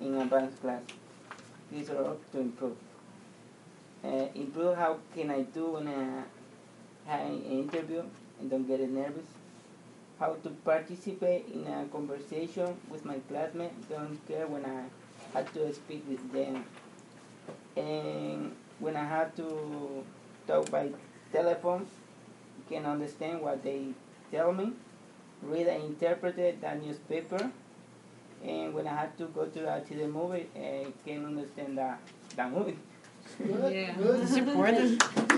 in advanced class. These are all to improve. Uh, improve how can I do when I have an interview and don't get nervous. How to participate in a conversation with my classmates, don't care when I have to speak with them. And when I have to talk by telephone, can understand what they tell me, read and interpret that newspaper, when I have to go to, uh, to the movie, I can't understand the, the movie. Good, Yeah. good. It's important.